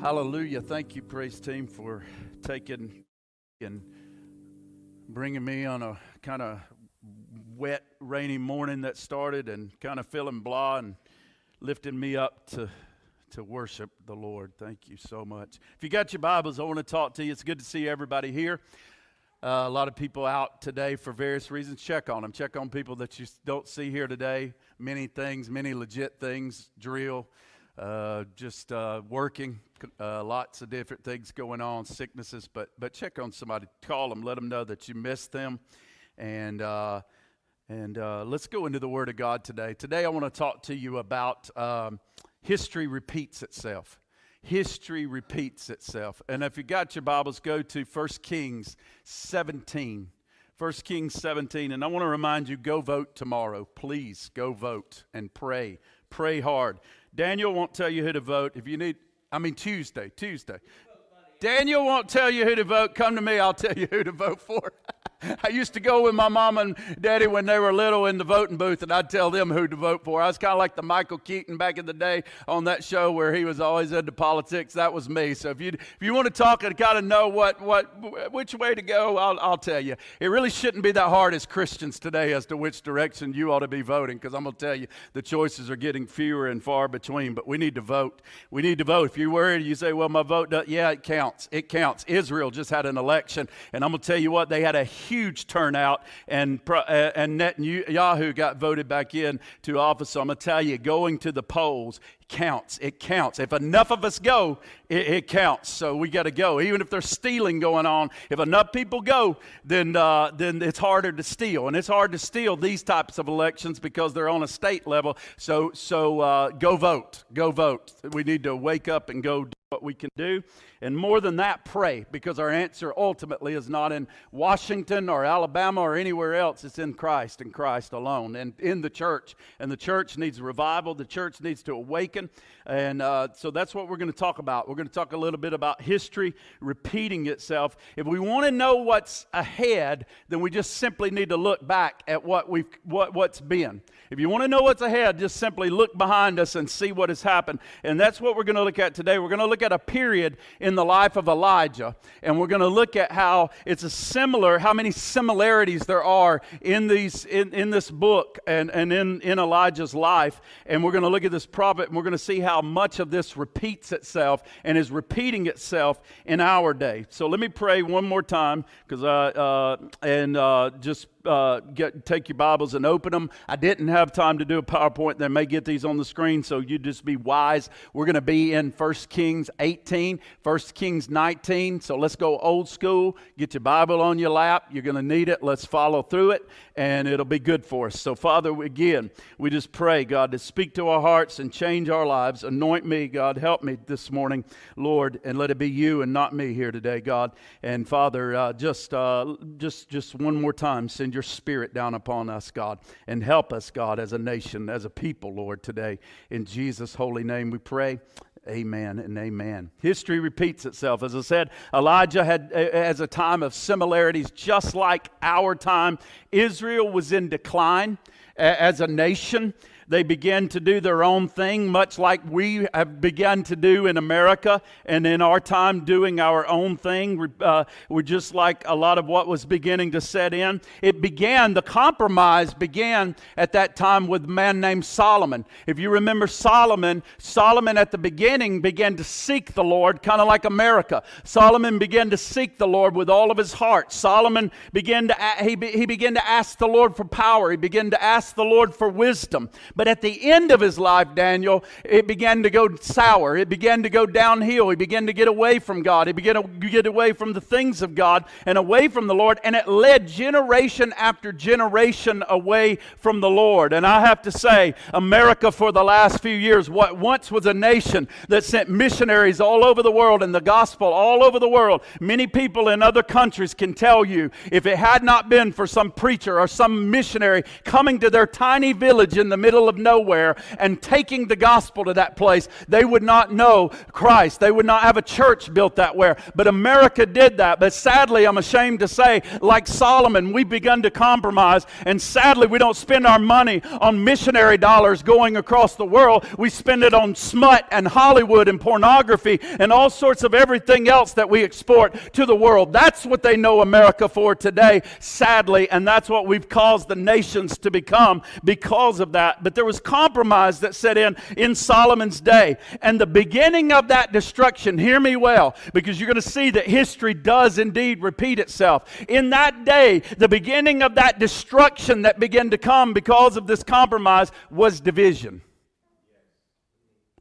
Hallelujah. Thank you, praise team, for taking and bringing me on a kind of wet, rainy morning that started and kind of feeling blah and lifting me up to, to worship the Lord. Thank you so much. If you got your Bibles, I want to talk to you. It's good to see everybody here. Uh, a lot of people out today for various reasons. Check on them. Check on people that you don't see here today. Many things, many legit things, drill, uh, just uh, working, uh, lots of different things going on, sicknesses. But but check on somebody, call them, let them know that you miss them, and uh, and uh, let's go into the Word of God today. Today I want to talk to you about um, history repeats itself. History repeats itself. And if you got your Bibles, go to 1 Kings 17. 1 Kings 17. And I want to remind you go vote tomorrow. Please go vote and pray. Pray hard. Daniel won't tell you who to vote. If you need, I mean, Tuesday, Tuesday. Daniel won't tell you who to vote. Come to me, I'll tell you who to vote for. I used to go with my mom and daddy when they were little in the voting booth, and I'd tell them who to vote for. I was kind of like the Michael Keaton back in the day on that show where he was always into politics. That was me. So if you if you want to talk and kind of know what what which way to go, I'll I'll tell you. It really shouldn't be that hard as Christians today as to which direction you ought to be voting, because I'm to tell you the choices are getting fewer and far between. But we need to vote. We need to vote. If you're worried, you say, "Well, my vote, does, yeah, it counts. It counts." Israel just had an election, and I'm to tell you what they had a huge turnout, and, uh, and Netanyahu got voted back in to office. So I'm going to tell you, going to the polls counts. It counts. If enough of us go, it, it counts. So we got to go. Even if there's stealing going on, if enough people go, then, uh, then it's harder to steal. And it's hard to steal these types of elections because they're on a state level. So, so uh, go vote. Go vote. We need to wake up and go do what we can do. And more than that, pray, because our answer ultimately is not in Washington or Alabama or anywhere else. It's in Christ and Christ alone and in the church. And the church needs revival, the church needs to awaken. And uh, so that's what we're going to talk about. We're going to talk a little bit about history repeating itself. If we want to know what's ahead, then we just simply need to look back at what we've, what, what's been. If you want to know what's ahead, just simply look behind us and see what has happened. And that's what we're going to look at today. We're going to look at a period in the life of Elijah, and we're going to look at how it's a similar, how many similarities there are in these in, in this book and, and in, in Elijah's life. And we're going to look at this prophet, and we're going to see how much of this repeats itself and is repeating itself in our day. So let me pray one more time, because I uh, and uh, just uh, get, take your Bibles and open them. I didn't have time to do a PowerPoint. They may get these on the screen, so you just be wise. We're going to be in 1 Kings 18, 1 Kings 19. So let's go old school. Get your Bible on your lap. You're going to need it. Let's follow through it, and it'll be good for us. So, Father, again, we just pray, God, to speak to our hearts and change our lives. Anoint me, God. Help me this morning, Lord, and let it be you and not me here today, God. And Father, uh, just, uh, just, just one more time, send your spirit down upon us, God, and help us, God, as a nation, as a people, Lord, today. In Jesus' holy name we pray. Amen and amen. History repeats itself. As I said, Elijah had as a time of similarities, just like our time. Israel was in decline as a nation. They began to do their own thing, much like we have begun to do in America and in our time doing our own thing. Uh, we're just like a lot of what was beginning to set in. It began, the compromise began at that time with a man named Solomon. If you remember Solomon, Solomon at the beginning began to seek the Lord, kind of like America. Solomon began to seek the Lord with all of his heart. Solomon began to, he, he began to ask the Lord for power. He began to ask the Lord for wisdom. But at the end of his life, Daniel, it began to go sour. It began to go downhill. He began to get away from God. He began to get away from the things of God and away from the Lord. And it led generation after generation away from the Lord. And I have to say, America for the last few years, what once was a nation that sent missionaries all over the world and the gospel all over the world, many people in other countries can tell you if it had not been for some preacher or some missionary coming to their tiny village in the middle middle of nowhere and taking the gospel to that place, they would not know Christ. They would not have a church built that way. But America did that. But sadly, I'm ashamed to say, like Solomon, we've begun to compromise. And sadly, we don't spend our money on missionary dollars going across the world. We spend it on smut and Hollywood and pornography and all sorts of everything else that we export to the world. That's what they know America for today, sadly. And that's what we've caused the nations to become because of that. But there was compromise that set in in Solomon's day. And the beginning of that destruction, hear me well, because you're going to see that history does indeed repeat itself. In that day, the beginning of that destruction that began to come because of this compromise was division.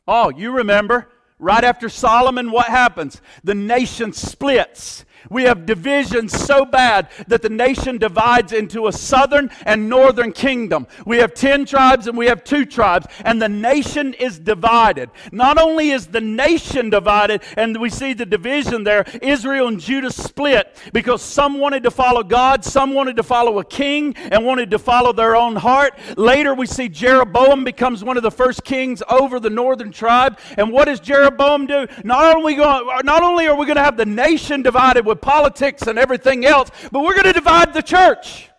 Oh, you remember? Right after Solomon, what happens? The nation splits we have divisions so bad that the nation divides into a southern and northern kingdom. We have 10 tribes and we have two tribes, and the nation is divided. Not only is the nation divided, and we see the division there, Israel and Judah split because some wanted to follow God, some wanted to follow a king, and wanted to follow their own heart. Later, we see Jeroboam becomes one of the first kings over the northern tribe. And what does Jeroboam do? Not only, going, not only are we going to have the nation divided with with politics and everything else, but we're going to divide the church.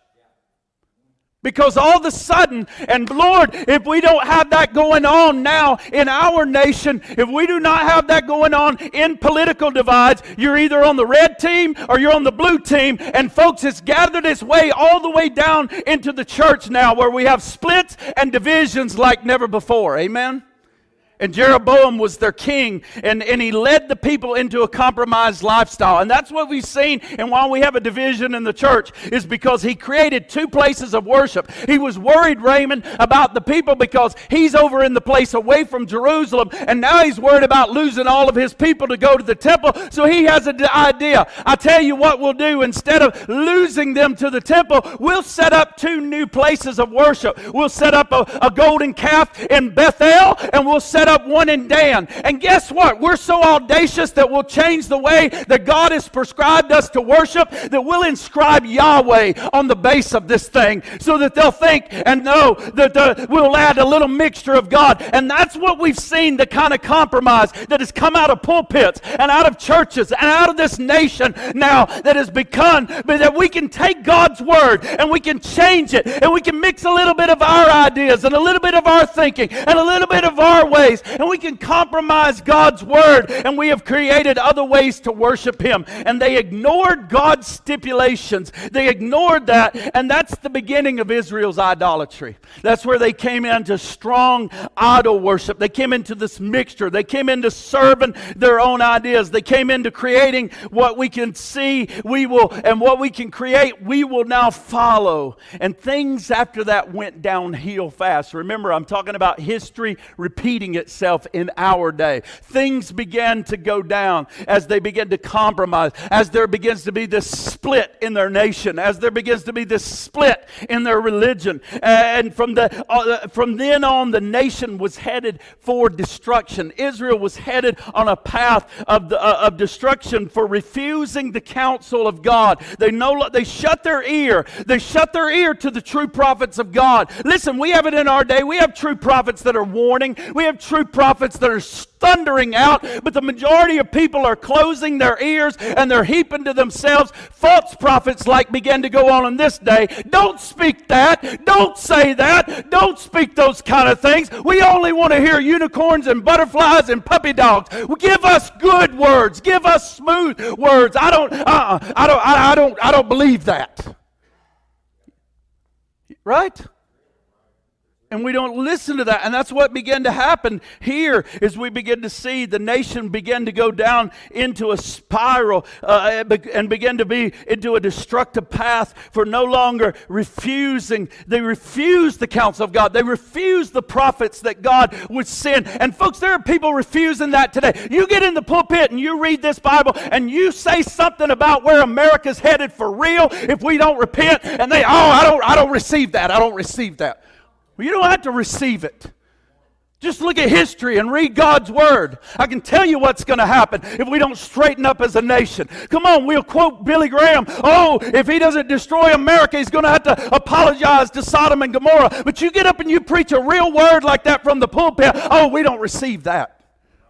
Because all of a sudden, and Lord, if we don't have that going on now in our nation, if we do not have that going on in political divides, you're either on the red team or you're on the blue team. And folks, it's gathered its way all the way down into the church now where we have splits and divisions like never before. Amen? And Jeroboam was their king, and, and he led the people into a compromised lifestyle. And that's what we've seen. And why we have a division in the church is because he created two places of worship. He was worried, Raymond, about the people because he's over in the place away from Jerusalem, and now he's worried about losing all of his people to go to the temple. So he has an idea. I tell you what we'll do instead of losing them to the temple, we'll set up two new places of worship. We'll set up a, a golden calf in Bethel, and we'll set set up one in Dan. And guess what? We're so audacious that we'll change the way that God has prescribed us to worship that we'll inscribe Yahweh on the base of this thing so that they'll think and know that uh, we'll add a little mixture of God. And that's what we've seen the kind of compromise that has come out of pulpits and out of churches and out of this nation now that has begun, but that we can take God's word and we can change it and we can mix a little bit of our ideas and a little bit of our thinking and a little bit of our ways ways, and we can compromise God's word, and we have created other ways to worship Him. And they ignored God's stipulations. They ignored that, and that's the beginning of Israel's idolatry. That's where they came into strong idol worship. They came into this mixture. They came into serving their own ideas. They came into creating what we can see, we will, and what we can create, we will now follow. And things after that went downhill fast. Remember, I'm talking about history repeating itself itself in our day. Things began to go down as they began to compromise, as there begins to be this split in their nation, as there begins to be this split in their religion. And from, the, uh, from then on, the nation was headed for destruction. Israel was headed on a path of, the, uh, of destruction for refusing the counsel of God. They, no, they shut their ear. They shut their ear to the true prophets of God. Listen, we have it in our day. We have true prophets that are warning. We have true prophets that are thundering out, but the majority of people are closing their ears and they're heaping to themselves false prophets like begin to go on in this day. Don't speak that. Don't say that. Don't speak those kind of things. We only want to hear unicorns and butterflies and puppy dogs. Give us good words. Give us smooth words. I don't. Uh-uh, I don't. I, I don't. I don't believe that. Right? And we don't listen to that. And that's what began to happen. Here as we begin to see the nation begin to go down into a spiral uh, and begin to be into a destructive path for no longer refusing. They refuse the counsel of god. They refuse the prophets that god would send. And folks there are people refusing that today. You get in the pulpit and you read this bible and you say something about where america's headed for real if we don't repent. And they oh i don't i don't receive that. I don't receive that well, you don't have to receive it. Just look at history and read God's word. I can tell you what's going to happen if we don't straighten up as a nation. Come on, we'll quote Billy Graham. Oh, if he doesn't destroy America, he's going to have to apologize to Sodom and Gomorrah. But you get up and you preach a real word like that from the pulpit. Oh, we don't receive that.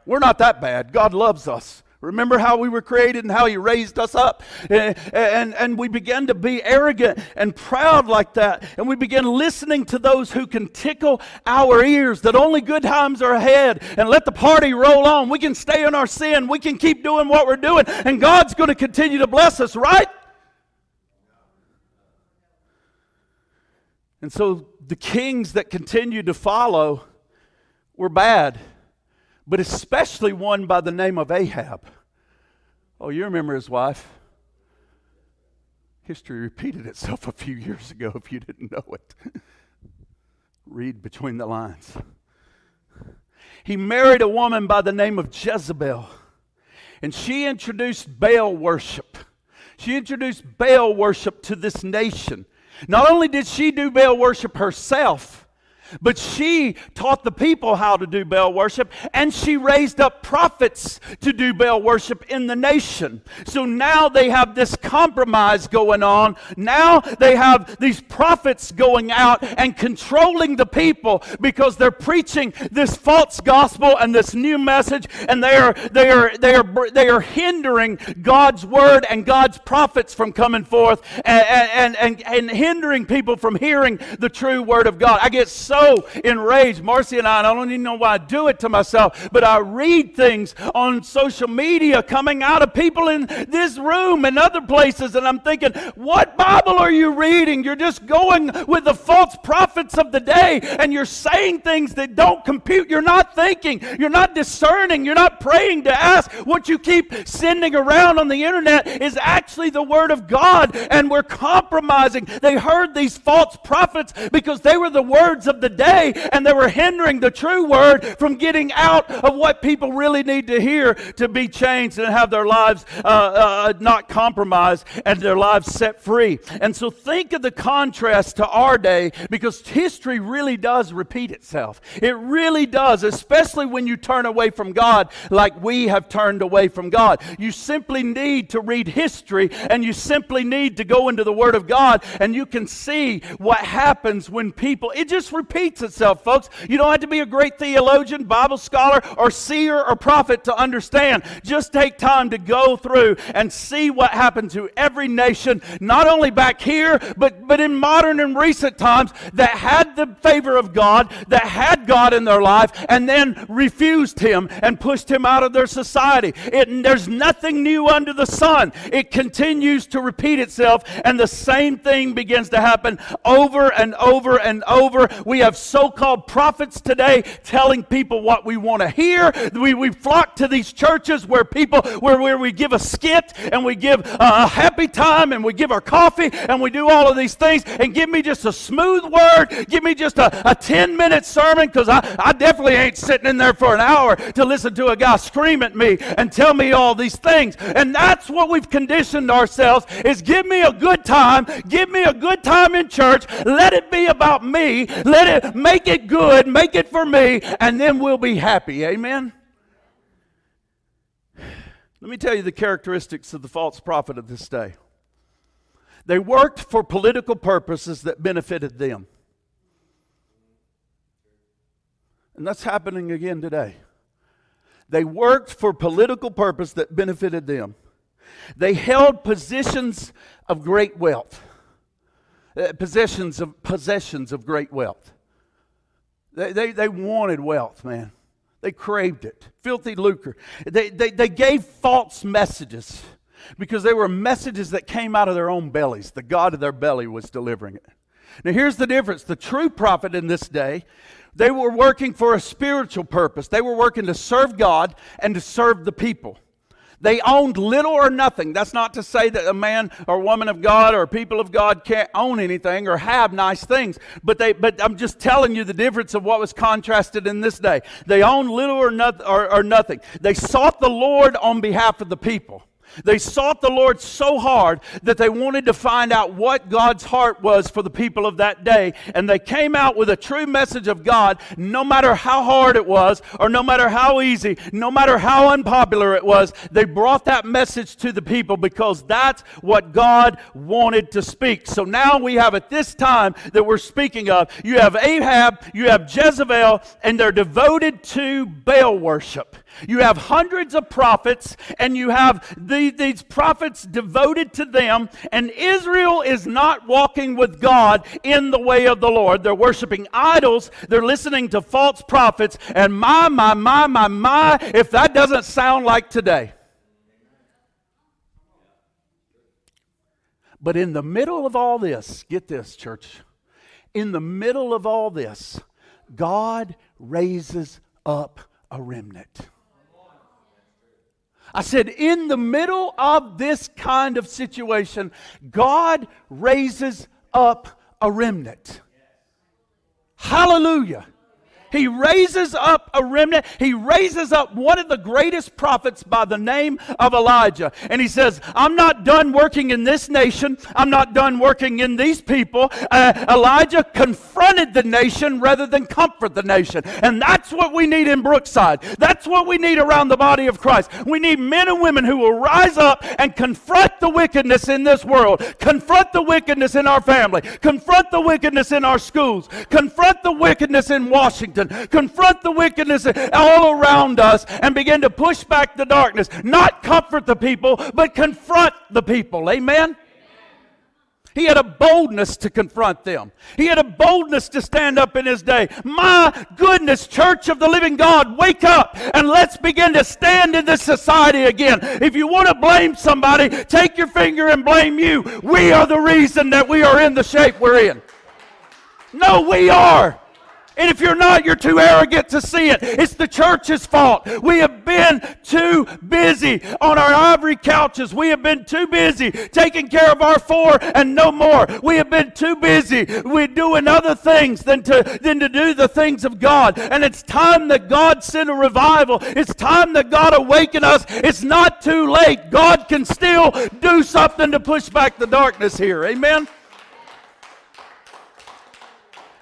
We're not that bad. God loves us. Remember how we were created and how He raised us up? And, and, and we began to be arrogant and proud like that. And we began listening to those who can tickle our ears that only good times are ahead and let the party roll on. We can stay in our sin. We can keep doing what we're doing. And God's going to continue to bless us, right? And so the kings that continued to follow were bad, but especially one by the name of Ahab. Oh, you remember his wife? History repeated itself a few years ago if you didn't know it. Read between the lines. He married a woman by the name of Jezebel, and she introduced Baal worship. She introduced Baal worship to this nation. Not only did she do Baal worship herself, but she taught the people how to do Baal worship, and she raised up prophets to do Baal worship in the nation. So now they have this compromise going on. Now they have these prophets going out and controlling the people because they're preaching this false gospel and this new message, and they are they are they are they are hindering God's word and God's prophets from coming forth and and, and, and hindering people from hearing the true word of God. I get so so enraged. Marcy and I, and I don't even know why I do it to myself, but I read things on social media coming out of people in this room and other places, and I'm thinking, what Bible are you reading? You're just going with the false prophets of the day, and you're saying things that don't compute. You're not thinking, you're not discerning, you're not praying to ask. What you keep sending around on the internet is actually the Word of God, and we're compromising. They heard these false prophets because they were the words of the the day, and they were hindering the true word from getting out of what people really need to hear to be changed and have their lives uh, uh, not compromised and their lives set free. And so think of the contrast to our day because history really does repeat itself. It really does, especially when you turn away from God like we have turned away from God. You simply need to read history and you simply need to go into the Word of God and you can see what happens when people, it just repeats repeats itself, folks. You don't have to be a great theologian, Bible scholar, or seer or prophet to understand. Just take time to go through and see what happened to every nation, not only back here, but, but in modern and recent times that had the favor of God, that had God in their life, and then refused Him and pushed Him out of their society. It, there's nothing new under the sun. It continues to repeat itself, and the same thing begins to happen over and over and over. We have so called prophets today telling people what we want to hear. We, we flock to these churches where people, where, where we give a skit and we give a happy time and we give our coffee and we do all of these things and give me just a smooth word. Give me just a, a 10 minute sermon because I, I definitely ain't sitting in there for an hour to listen to a guy scream at me and tell me all these things. And that's what we've conditioned ourselves is give me a good time. Give me a good time in church. Let it be about me. Let it make it good, make it for me, and then we'll be happy. Amen? Let me tell you the characteristics of the false prophet of this day. They worked for political purposes that benefited them. And that's happening again today. They worked for political purpose that benefited them. They held positions of great wealth. Uh, possessions of possessions of great wealth. They, they, they wanted wealth, man. They craved it. Filthy lucre. They, they, they gave false messages because they were messages that came out of their own bellies. The God of their belly was delivering it. Now, here's the difference the true prophet in this day, they were working for a spiritual purpose. They were working to serve God and to serve the people. They owned little or nothing. That's not to say that a man or woman of God or people of God can't own anything or have nice things. But they but I'm just telling you the difference of what was contrasted in this day. They owned little or, not, or, or nothing. They sought the Lord on behalf of the people. They sought the Lord so hard that they wanted to find out what God's heart was for the people of that day. And they came out with a true message of God, no matter how hard it was, or no matter how easy, no matter how unpopular it was. They brought that message to the people because that's what God wanted to speak. So now we have at this time that we're speaking of, you have Ahab, you have Jezebel, and they're devoted to Baal worship. You have hundreds of prophets, and you have the, these prophets devoted to them, and Israel is not walking with God in the way of the Lord. They're worshiping idols, they're listening to false prophets, and my, my, my, my, my, if that doesn't sound like today. But in the middle of all this, get this, church. In the middle of all this, God raises up a remnant. I said, in the middle of this kind of situation, God raises up a remnant. Hallelujah. He raises up a remnant. He raises up one of the greatest prophets by the name of Elijah. And he says, I'm not done working in this nation. I'm not done working in these people. Uh, Elijah confronted the nation rather than comfort the nation. And that's what we need in Brookside. That's what we need around the body of Christ. We need men and women who will rise up and confront the wickedness in this world, confront the wickedness in our family, confront the wickedness in our schools, confront the wickedness in Washington confront the wickedness all around us, and begin to push back the darkness. Not comfort the people, but confront the people. Amen? He had a boldness to confront them. He had a boldness to stand up in his day. My goodness, church of the living God, wake up and let's begin to stand in this society again. If you want to blame somebody, take your finger and blame you. We are the reason that we are in the shape we're in. No, we are. And if you're not, you're too arrogant to see it. It's the church's fault. We have been too busy on our ivory couches. We have been too busy taking care of our four and no more. We have been too busy. We're doing other things than to, than to do the things of God. And it's time that God send a revival. It's time that God awaken us. It's not too late. God can still do something to push back the darkness here. Amen.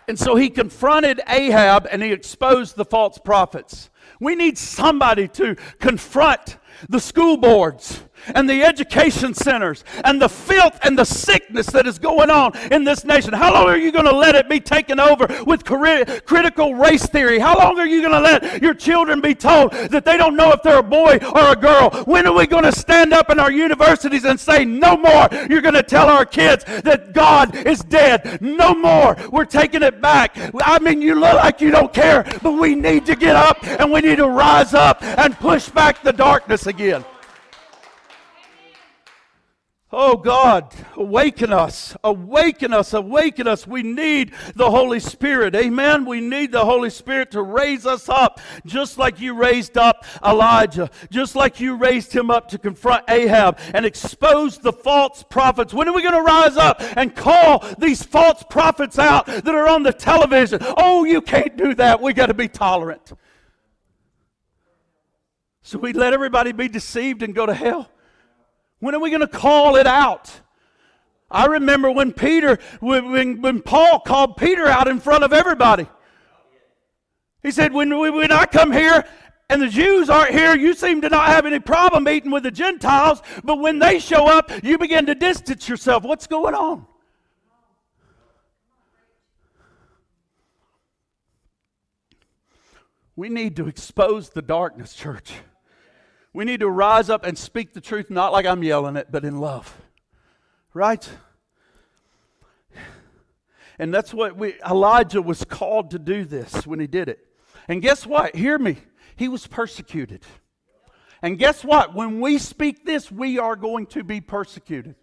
And so he confronted Ahab and he exposed the false prophets. We need somebody to confront the school boards and the education centers and the filth and the sickness that is going on in this nation. How long are you going to let it be taken over with critical race theory? How long are you going to let your children be told that they don't know if they're a boy or a girl? When are we going to stand up in our universities and say, no more? You're going to tell our kids that God is dead. No more. We're taking it back. I mean, you look like you don't care, but we need to get up and we need to rise up and push back the darkness again. Oh God, awaken us, awaken us, awaken us. We need the Holy Spirit. Amen. We need the Holy Spirit to raise us up, just like you raised up Elijah, just like you raised him up to confront Ahab and expose the false prophets. When are we going to rise up and call these false prophets out that are on the television? Oh, you can't do that. We got to be tolerant. So we let everybody be deceived and go to hell. When are we going to call it out? I remember when Peter, when, when Paul called Peter out in front of everybody. He said, when, when I come here and the Jews aren't here, you seem to not have any problem eating with the Gentiles, but when they show up, you begin to distance yourself. What's going on? We need to expose the darkness, church. We need to rise up and speak the truth, not like I'm yelling it, but in love. Right? And that's what we, Elijah was called to do this when he did it. And guess what? Hear me. He was persecuted. And guess what? When we speak this, we are going to be persecuted.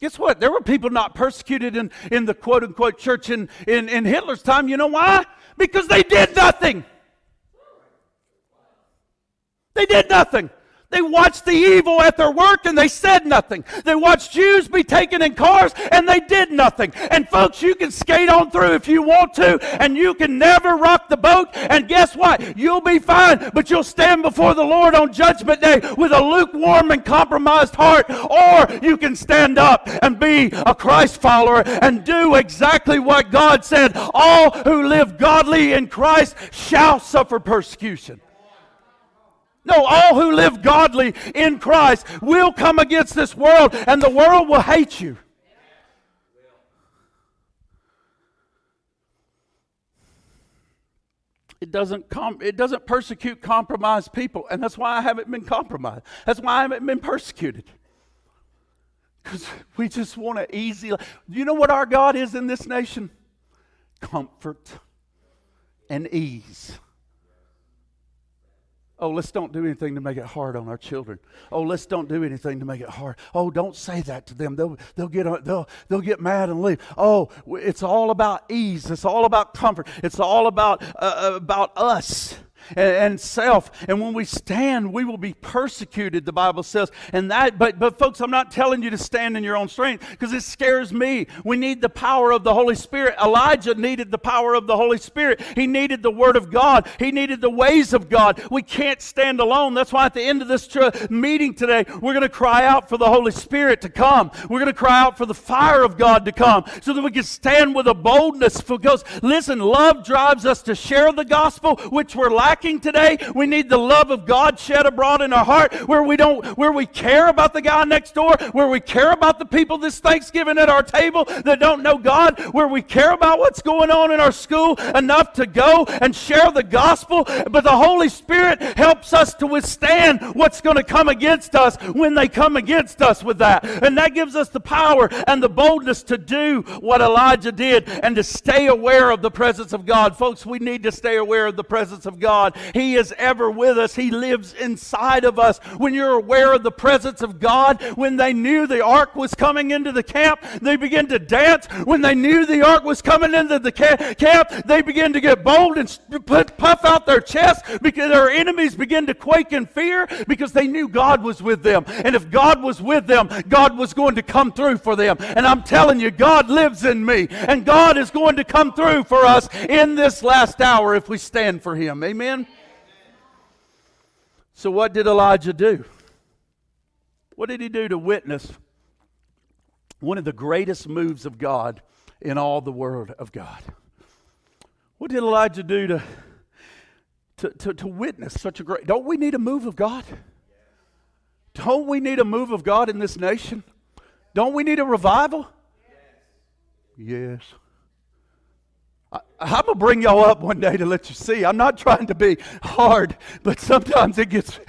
Guess what? There were people not persecuted in, in the quote unquote church in, in, in Hitler's time. You know why? Because they did nothing. They did nothing. They watched the evil at their work and they said nothing. They watched Jews be taken in cars and they did nothing. And folks, you can skate on through if you want to, and you can never rock the boat. And guess what? You'll be fine, but you'll stand before the Lord on Judgment Day with a lukewarm and compromised heart. Or you can stand up and be a Christ follower and do exactly what God said. All who live godly in Christ shall suffer persecution. No, all who live godly in Christ will come against this world, and the world will hate you. It doesn't, com- it doesn't persecute compromised people, and that's why I haven't been compromised. That's why I haven't been persecuted. Because we just want to easy. Do you know what our God is in this nation? Comfort and ease. Oh, let's don't do anything to make it hard on our children. Oh, let's don't do anything to make it hard. Oh, don't say that to them. They'll, they'll, get, they'll, they'll get mad and leave. Oh, it's all about ease. It's all about comfort. It's all about, uh, uh about us and, self. And when we stand, we will be persecuted, the Bible says. And that, but, but folks, I'm not telling you to stand in your own strength because it scares me. We need the power of the Holy Spirit. Elijah needed the power of the Holy Spirit. He needed the Word of God. He needed the ways of God. We can't stand alone. That's why at the end of this meeting today, we're going to cry out for the Holy Spirit to come. We're going to cry out for the fire of God to come so that we can stand with a boldness. Because, listen, love drives us to share the gospel, which we're lacking today. We need the love of God shed abroad in our heart where we don't where we care about the guy next door, where we care about the people this Thanksgiving at our table that don't know God, where we care about what's going on in our school enough to go and share the gospel, but the Holy Spirit helps us to withstand what's going to come against us when they come against us with that. And that gives us the power and the boldness to do what Elijah did and to stay aware of the presence of God. Folks, we need to stay aware of the presence of God. God. He is ever with us, He lives inside of us. When you're aware of the presence of God, when they knew the ark was coming into the camp, they began to dance. When they knew the ark was coming into the camp, they began to get bold and puff out their chest because their enemies began to quake in fear because they knew God was with them. And if God was with them, God was going to come through for them. And I'm telling you, God lives in me, and God is going to come through for us in this last hour if we stand for Him. Amen. So, what did Elijah do? What did he do to witness one of the greatest moves of God in all the world of God? What did Elijah do to, to, to, to witness such a great? Don't we need a move of God? Don't we need a move of God in this nation? Don't we need a revival? Yes. I'm to bring y'all up one day to let you see. I'm not trying to be hard, but sometimes it gets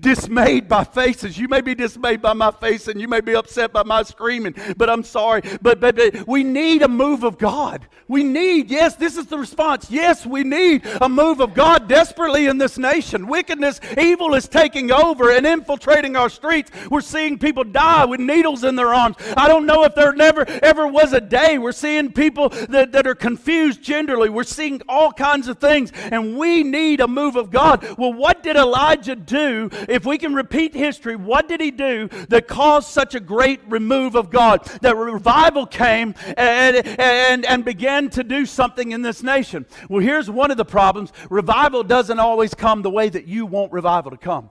dismayed by faces. You may be dismayed by my face and you may be upset by my screaming, but I'm sorry. But, but, but we need a move of God. We need, yes, this is the response. Yes, we need a move of God desperately in this nation. Wickedness, evil is taking over and infiltrating our streets. We're seeing people die with needles in their arms. I don't know if there never ever was a day. We're seeing people that, that are confused genderly. We're seeing all kinds of things, and we need a move of God. Well, what did Elijah do? If we can repeat history, what did he do that caused such a great remove of God? That revival came and, and, and began to do something in this nation. Well, here's one of the problems revival doesn't always come the way that you want revival to come.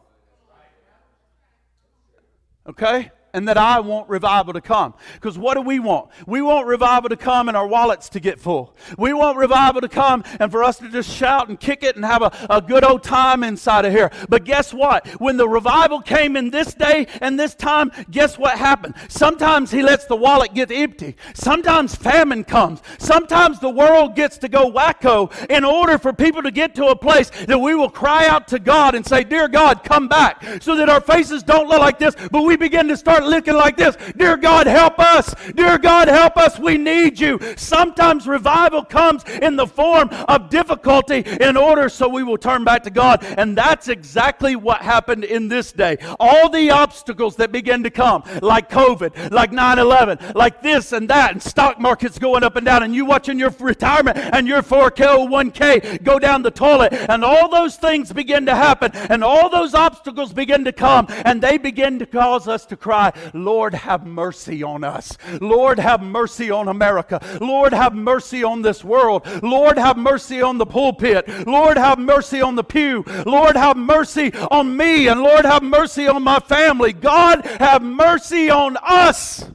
Okay? And that I want revival to come. Because what do we want? We want revival to come and our wallets to get full. We want revival to come and for us to just shout and kick it and have a, a good old time inside of here. But guess what? When the revival came in this day and this time, guess what happened? Sometimes he lets the wallet get empty. Sometimes famine comes. Sometimes the world gets to go wacko in order for people to get to a place that we will cry out to God and say, Dear God, come back. So that our faces don't look like this, but we begin to start start looking like this Dear God, help us. Dear God, help us. We need you. Sometimes revival comes in the form of difficulty in order so we will turn back to God. And that's exactly what happened in this day. All the obstacles that begin to come, like COVID, like 9 11, like this and that, and stock markets going up and down, and you watching your retirement and your 401k go down the toilet, and all those things begin to happen, and all those obstacles begin to come, and they begin to cause us to cry, Lord, have mercy on us. Lord, have mercy on America. Lord, have mercy on this world. Lord, have mercy on the pulpit. Lord, have mercy on the pew. Lord, have mercy on me. And Lord, have mercy on my family. God, have mercy on us.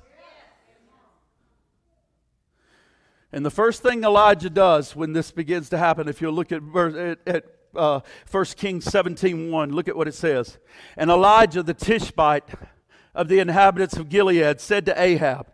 And the first thing Elijah does when this begins to happen, if you look at, at, at uh, 1 Kings 17 1, look at what it says. And Elijah the Tishbite of the inhabitants of Gilead said to Ahab,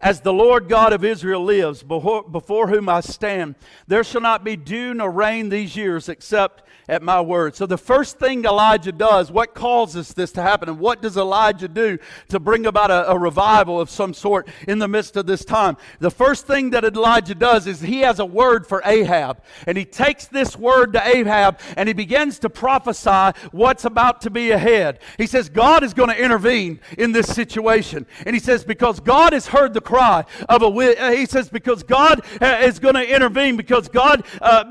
As the Lord God of Israel lives, before, whom I stand, there shall not be dew nor rain these years except at my word. So, the first thing Elijah does, what causes this to happen, and what does Elijah do to bring about a, a, revival of some sort in the midst of this time? The first thing that Elijah does is he has a word for Ahab, and he takes this word to Ahab and he begins to prophesy what's about to be ahead. He says, God is going to intervene in this situation. And he says, because God has heard the cry of a, uh, he says, because God uh, is going to intervene, because God, uh,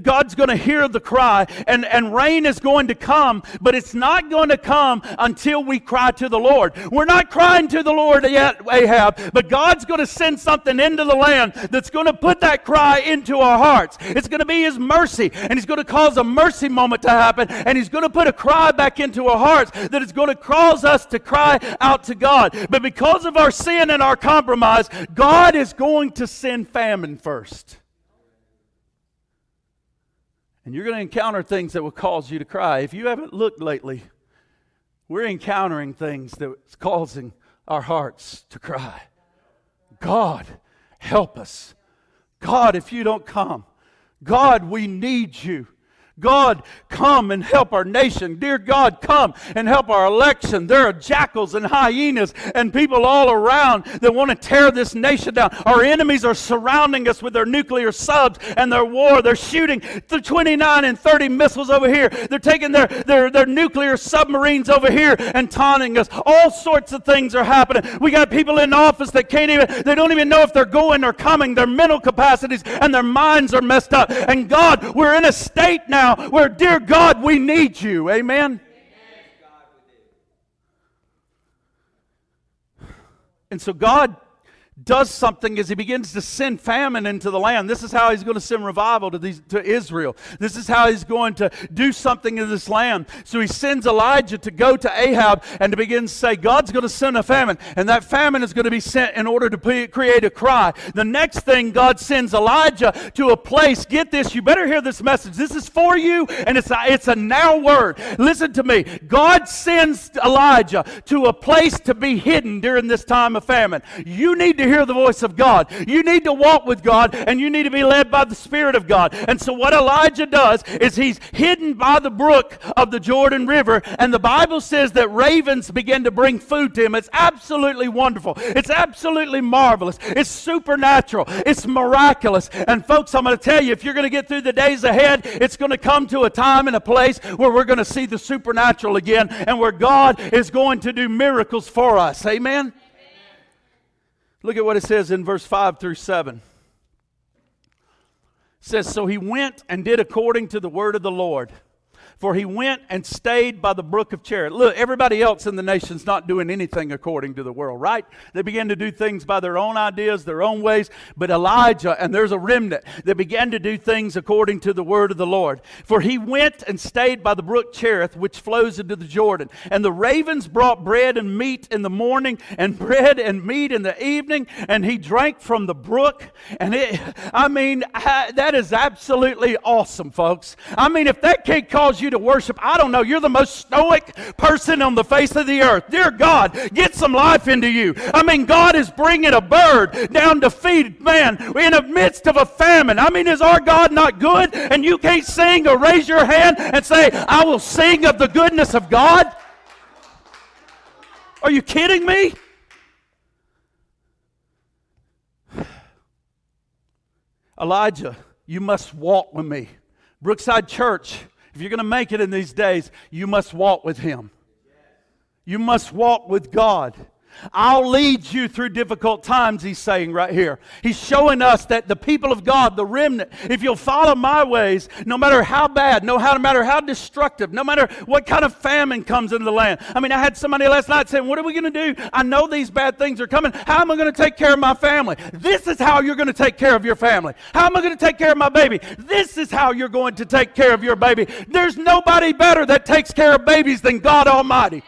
God's going to hear the cry and, and rain is going to come, but it's not going to come until we cry to the Lord. We're not crying to the Lord yet, Ahab, but God's going to send something into the land that's going to put that cry into our hearts. It's going to be His mercy, and He's going to cause a mercy moment to happen, and He's going to put a cry back into our hearts that is going to cause us to cry out to God. But because of our sin and our compromise, God is going to send famine first. And you're going to encounter things that will cause you to cry. If you haven't looked lately, we're encountering things that's causing our hearts to cry. God, help us. God, if you don't come, God, we need you. God, come and help our nation. Dear God, come and help our election. There are jackals and hyenas and people all around that want to tear this nation down. Our enemies are surrounding us with their nuclear subs and their war. They're shooting the 29 and 30 missiles over here. They're taking their, their, their nuclear submarines over here and taunting us. All sorts of things are happening. We got people in office that can't even, they don't even know if they're going or coming. Their mental capacities and their minds are messed up. And God, we're in a state now now where, dear God, we need you. Amen? And so God does something as he begins to send famine into the land. This is how he's going to send revival to, these, to Israel. This is how he's going to do something in this land. So he sends Elijah to go to Ahab and to begin to say, God's going to send a famine, and that famine is going to be sent in order to create a cry. The next thing, God sends Elijah to a place. Get this, you better hear this message. This is for you, and it's a, it's a now word. Listen to me. God sends Elijah to a place to be hidden during this time of famine. You need to hear the voice of God. You need to walk with God and you need to be led by the Spirit of God. And so, what Elijah does is he's hidden by the brook of the Jordan River, and the Bible says that ravens begin to bring food to him. It's absolutely wonderful. It's absolutely marvelous. It's supernatural. It's miraculous. And, folks, I'm going to tell you if you're going to get through the days ahead, it's going to come to a time and a place where we're going to see the supernatural again and where God is going to do miracles for us. Amen. Look at what it says in verse 5 through 7. It says, So he went and did according to the word of the Lord. For he went and stayed by the brook of Cherith. Look, everybody else in the nation's not doing anything according to the world, right? They began to do things by their own ideas, their own ways. But Elijah, and there's a remnant that began to do things according to the word of the Lord. For he went and stayed by the brook Cherith, which flows into the Jordan. And the ravens brought bread and meat in the morning, and bread and meat in the evening. And he drank from the brook. And it, I mean, that is absolutely awesome, folks. I mean, if that can't cause you you to worship. I don't know. You're the most stoic person on the face of the earth. Dear God, get some life into you. I mean, God is bringing a bird down to feed man in the midst of a famine. I mean, is our God not good? And you can't sing or raise your hand and say, I will sing of the goodness of God? Are you kidding me? Elijah, you must walk with me. Brookside Church, if you're going to make it in these days, you must walk with Him. You must walk with God. I'll lead you through difficult times, he's saying right here. He's showing us that the people of God, the remnant, if you'll follow my ways, no matter how bad, no matter how destructive, no matter what kind of famine comes into the land. I mean, I had somebody last night saying, What are we going to do? I know these bad things are coming. How am I going to take care of my family? This is how you're going to take care of your family. How am I going to take care of my baby? This is how you're going to take care of your baby. There's nobody better that takes care of babies than God Almighty.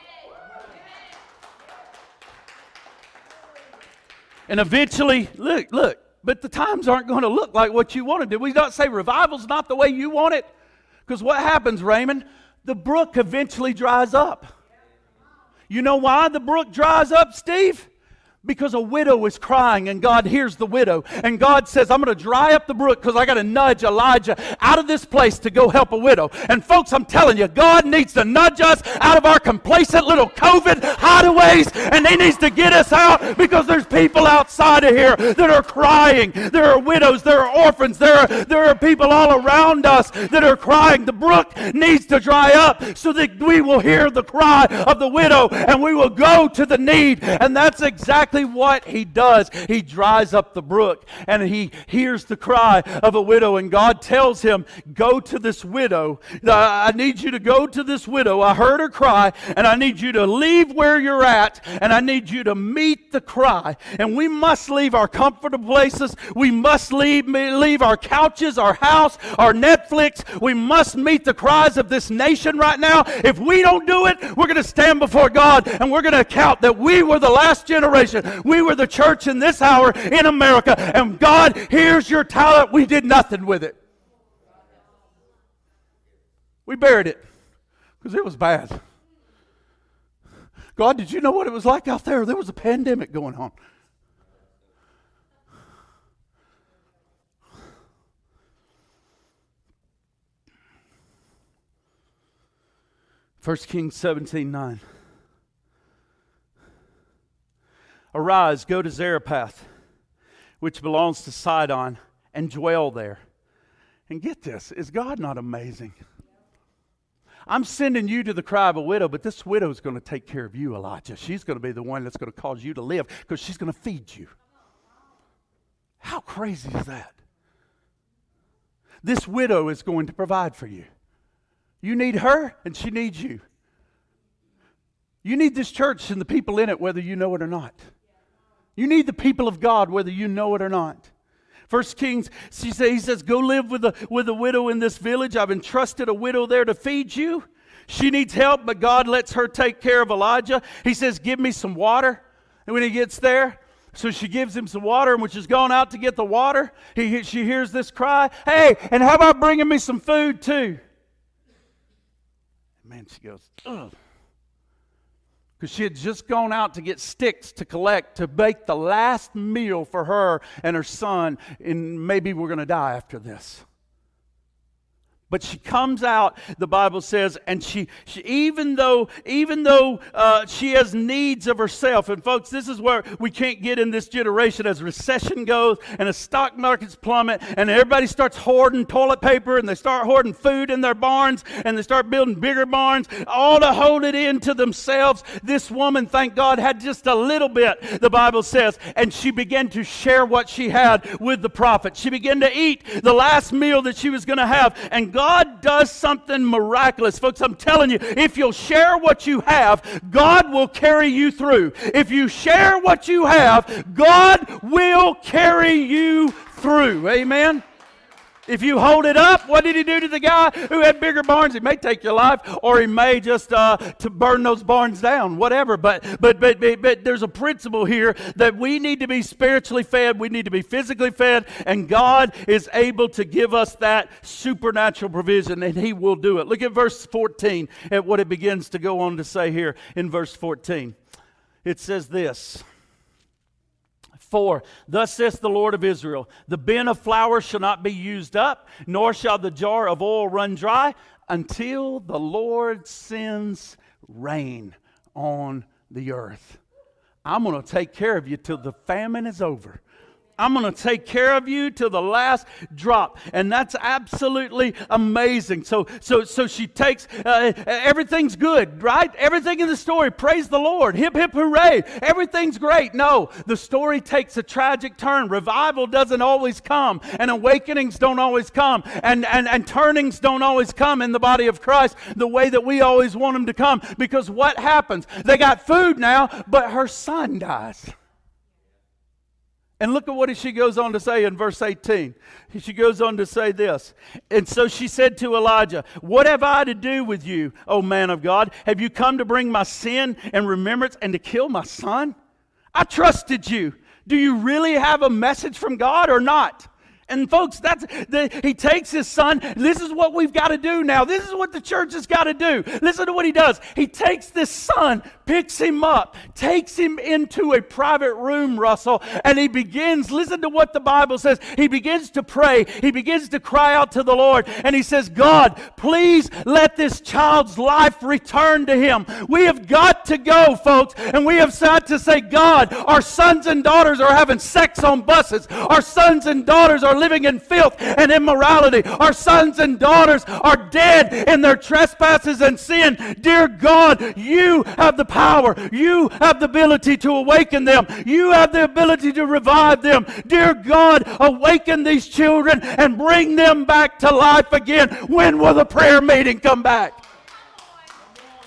And eventually, look, look, but the times aren't going to look like what you wanted. Did we not say revival's not the way you want it? Because what happens, Raymond? The brook eventually dries up. You know why the brook dries up, Steve? Because a widow is crying and God hears the widow. And God says, I'm going to dry up the brook because I got to nudge Elijah out of this place to go help a widow. And folks, I'm telling you, God needs to nudge us out of our complacent little COVID hideaways and He needs to get us out because there's people outside of here that are crying. There are widows, there are orphans, there are, there are people all around us that are crying. The brook needs to dry up so that we will hear the cry of the widow and we will go to the need. And that's exactly exactly what he does. He dries up the brook and he hears the cry of a widow, and God tells him, Go to this widow. Uh, I need you to go to this widow. I heard her cry, and I need you to leave where you're at, and I need you to meet the cry. And we must leave our comfortable places. We must leave, leave our couches, our house, our Netflix. We must meet the cries of this nation right now. If we don't do it, we're going to stand before God and we're going to account that we were the last generation we were the church in this hour in America, and God, here's your talent. We did nothing with it. We buried it because it was bad. God, did you know what it was like out there? There was a pandemic going on. First Kings 17 9. Arise, go to Zarephath, which belongs to Sidon, and dwell there. And get this is God not amazing? I'm sending you to the cry of a widow, but this widow is going to take care of you, Elijah. She's going to be the one that's going to cause you to live because she's going to feed you. How crazy is that? This widow is going to provide for you. You need her, and she needs you. You need this church and the people in it, whether you know it or not. You need the people of God, whether you know it or not. First Kings, he says, Go live with a, with a widow in this village. I've entrusted a widow there to feed you. She needs help, but God lets her take care of Elijah. He says, Give me some water. And when he gets there, so she gives him some water, and when she's gone out to get the water, he, she hears this cry, Hey, and how about bringing me some food too? Man, she goes, Ugh because she had just gone out to get sticks to collect to bake the last meal for her and her son, and maybe we're going to die after this. But she comes out, the Bible says, and she, she even though, even though uh, she has needs of herself, and folks, this is where we can't get in this generation as recession goes and the stock markets plummet and everybody starts hoarding toilet paper and they start hoarding food in their barns and they start building bigger barns, all to hold it in to themselves. This woman, thank God, had just a little bit, the Bible says, and she began to share what she had with the prophet. She began to eat the last meal that she was going to have, and God does something miraculous. Folks, I'm telling you, if you'll share what you have, God will carry you through. If you share what you have, God will carry you through. Amen. If you hold it up, what did he do to the guy who had bigger barns? He may take your life, or he may just uh, to burn those barns down, whatever. But, but but but but there's a principle here that we need to be spiritually fed, we need to be physically fed, and God is able to give us that supernatural provision, and He will do it. Look at verse 14 at what it begins to go on to say here in verse 14. It says this. 4 Thus says the Lord of Israel The bin of flour shall not be used up, nor shall the jar of oil run dry until the Lord sends rain on the earth. I'm going to take care of you till the famine is over. I'm going to take care of you till the last drop. And that's absolutely amazing. So, so, so she takes, uh, everything's good, right? Everything in the story, praise the Lord. Hip, hip, hooray. Everything's great. No, the story takes a tragic turn. Revival doesn't always come, and awakenings don't always come, and, and, and turnings don't always come in the body of Christ the way that we always want them to come. Because what happens? They got food now, but her son dies. And look at what she goes on to say in verse 18. She goes on to say this. And so she said to Elijah, What have I to do with you, O man of God? Have you come to bring my sin and remembrance and to kill my son? I trusted you. Do you really have a message from God or not? And folks, that's the, he takes his son. This is what we've got to do now. This is what the church has got to do. Listen to what he does. He takes this son, picks him up, takes him into a private room, Russell, and he begins. Listen to what the Bible says. He begins to pray. He begins to cry out to the Lord, and he says, "God, please let this child's life return to him. We have got to go, folks, and we have got to say, God, our sons and daughters are having sex on buses. Our sons and daughters are living in filth and immorality. Our sons and daughters are dead in their trespasses and sin. Dear God, you have the power. You have the ability to awaken them. You have the ability to revive them. Dear God, awaken these children and bring them back to life again. When will the prayer meeting come back?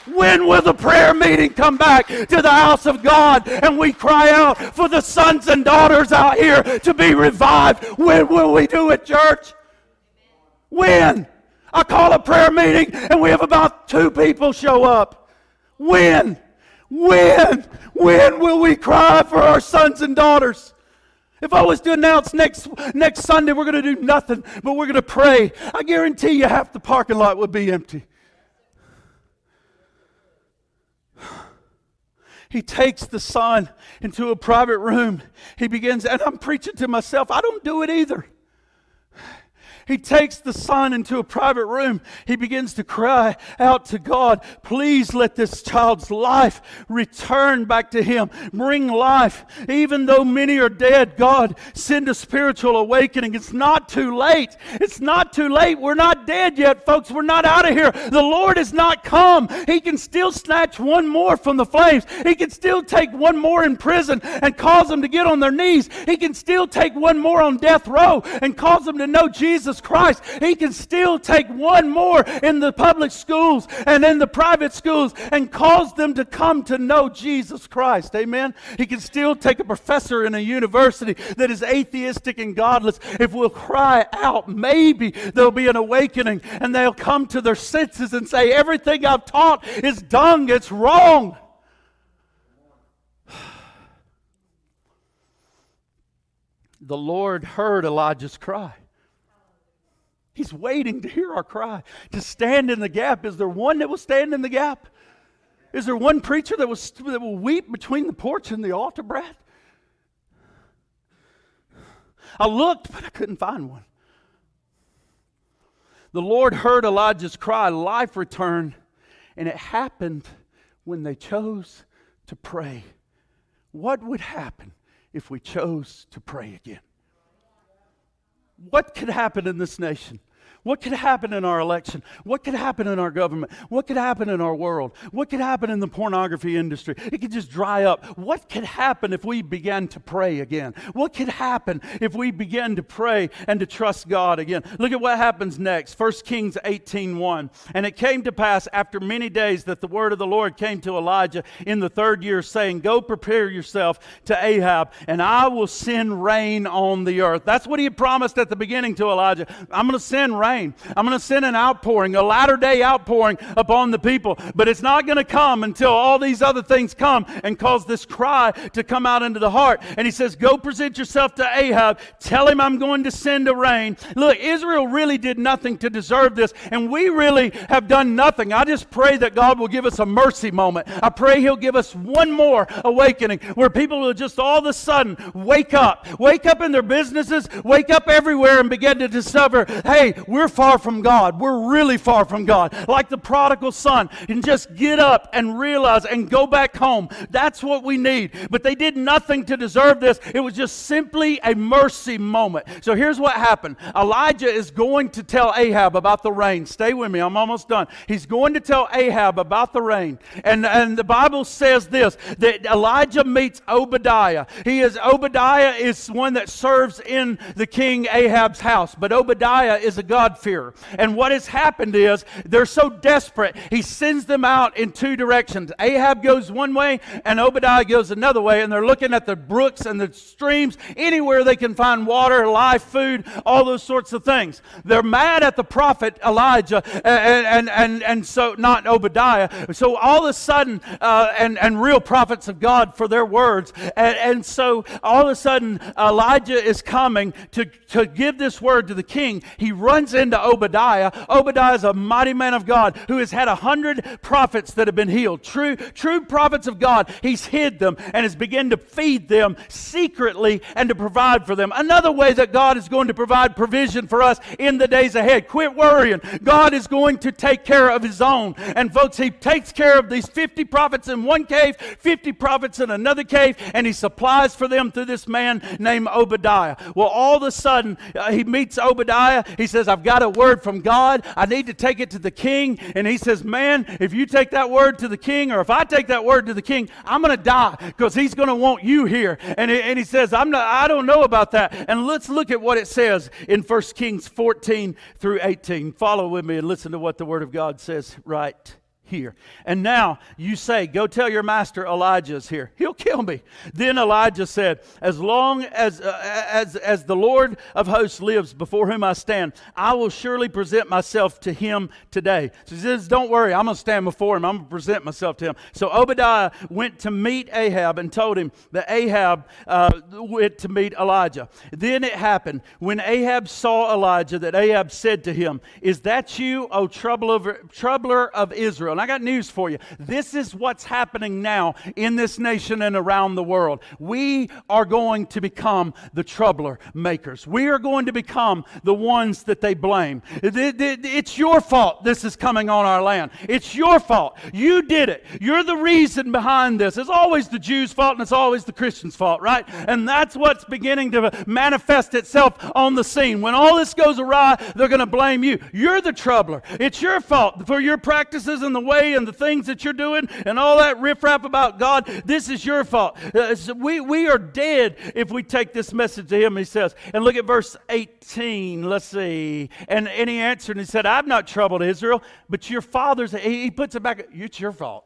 When will the prayer meeting come back to the house of God and we cry out for the sons and daughters out here to be revived? When will we do it, church? When? I call a prayer meeting and we have about two people show up. When? When? When will we cry for our sons and daughters? If I was to announce next, next Sunday we're going to do nothing, but we're going to pray, I guarantee you half the parking lot would be empty. He takes the son into a private room. He begins, and I'm preaching to myself. I don't do it either. He takes the son into a private room. He begins to cry out to God, Please let this child's life return back to him. Bring life. Even though many are dead, God, send a spiritual awakening. It's not too late. It's not too late. We're not dead yet, folks. We're not out of here. The Lord has not come. He can still snatch one more from the flames. He can still take one more in prison and cause them to get on their knees. He can still take one more on death row and cause them to know Jesus Christ, He can still take one more in the public schools and in the private schools and cause them to come to know Jesus Christ. Amen. He can still take a professor in a university that is atheistic and godless. If we'll cry out, maybe there'll be an awakening and they'll come to their senses and say, Everything I've taught is dung, it's wrong. The Lord heard Elijah's cry. He's waiting to hear our cry, to stand in the gap. Is there one that will stand in the gap? Is there one preacher that will, that will weep between the porch and the altar, Brad? I looked, but I couldn't find one. The Lord heard Elijah's cry, life returned, and it happened when they chose to pray. What would happen if we chose to pray again? What could happen in this nation? What could happen in our election? What could happen in our government? What could happen in our world? What could happen in the pornography industry? It could just dry up. What could happen if we began to pray again? What could happen if we began to pray and to trust God again? Look at what happens next. 1 Kings 18:1. And it came to pass after many days that the word of the Lord came to Elijah in the third year, saying, Go prepare yourself to Ahab, and I will send rain on the earth. That's what he promised at the beginning to Elijah. I'm going to send rain rain. I'm going to send an outpouring, a latter day outpouring upon the people. But it's not going to come until all these other things come and cause this cry to come out into the heart. And he says, Go present yourself to Ahab. Tell him I'm going to send a rain. Look, Israel really did nothing to deserve this, and we really have done nothing. I just pray that God will give us a mercy moment. I pray He'll give us one more awakening where people will just all of a sudden wake up, wake up in their businesses, wake up everywhere, and begin to discover hey, we're we're far from God. We're really far from God. Like the prodigal son, and just get up and realize and go back home. That's what we need. But they did nothing to deserve this. It was just simply a mercy moment. So here's what happened Elijah is going to tell Ahab about the rain. Stay with me, I'm almost done. He's going to tell Ahab about the rain. And, and the Bible says this that Elijah meets Obadiah. He is Obadiah is one that serves in the king Ahab's house, but Obadiah is a God-fearer. And what has happened is they're so desperate, he sends them out in two directions. Ahab goes one way and Obadiah goes another way, and they're looking at the brooks and the streams, anywhere they can find water, live food, all those sorts of things. They're mad at the prophet Elijah, and, and, and, and so, not Obadiah. So all of a sudden, uh, and, and real prophets of God for their words. And, and so all of a sudden, Elijah is coming to, to give this word to the king. He runs into Obadiah. Obadiah is a mighty man of God who has had a hundred prophets that have been healed. True, true prophets of God. He's hid them and has begun to feed them secretly and to provide for them. Another way that God is going to provide provision for us in the days ahead. Quit worrying. God is going to take care of his own. And folks, he takes care of these 50 prophets in one cave, 50 prophets in another cave, and he supplies for them through this man named Obadiah. Well, all of a sudden, uh, he meets Obadiah. He says, I've got a word from God. I need to take it to the king. And he says, Man, if you take that word to the king, or if I take that word to the king, I'm going to die because he's going to want you here. And he, and he says, I'm not, I don't know about that. And let's look at what it says in 1 Kings 14 through 18. Follow with me and listen to what the word of God says right here. And now you say, Go tell your master Elijah's here. He'll kill me. Then Elijah said, As long as, uh, as, as the Lord of hosts lives before whom I stand, I will surely present myself to him today. So he says, Don't worry, I'm going to stand before him. I'm going to present myself to him. So Obadiah went to meet Ahab and told him that Ahab uh, went to meet Elijah. Then it happened when Ahab saw Elijah that Ahab said to him, Is that you, O troubler of Israel? I got news for you. This is what's happening now in this nation and around the world. We are going to become the troubler makers. We are going to become the ones that they blame. It's your fault this is coming on our land. It's your fault. You did it. You're the reason behind this. It's always the Jews' fault and it's always the Christians' fault, right? And that's what's beginning to manifest itself on the scene. When all this goes awry, they're going to blame you. You're the troubler. It's your fault for your practices and the way and the things that you're doing and all that riffraff about God, this is your fault. Uh, so we, we are dead if we take this message to him, he says. And look at verse 18. Let's see. And, and he answered and he said, I've not troubled Israel, but your fathers, he, he puts it back, it's your fault.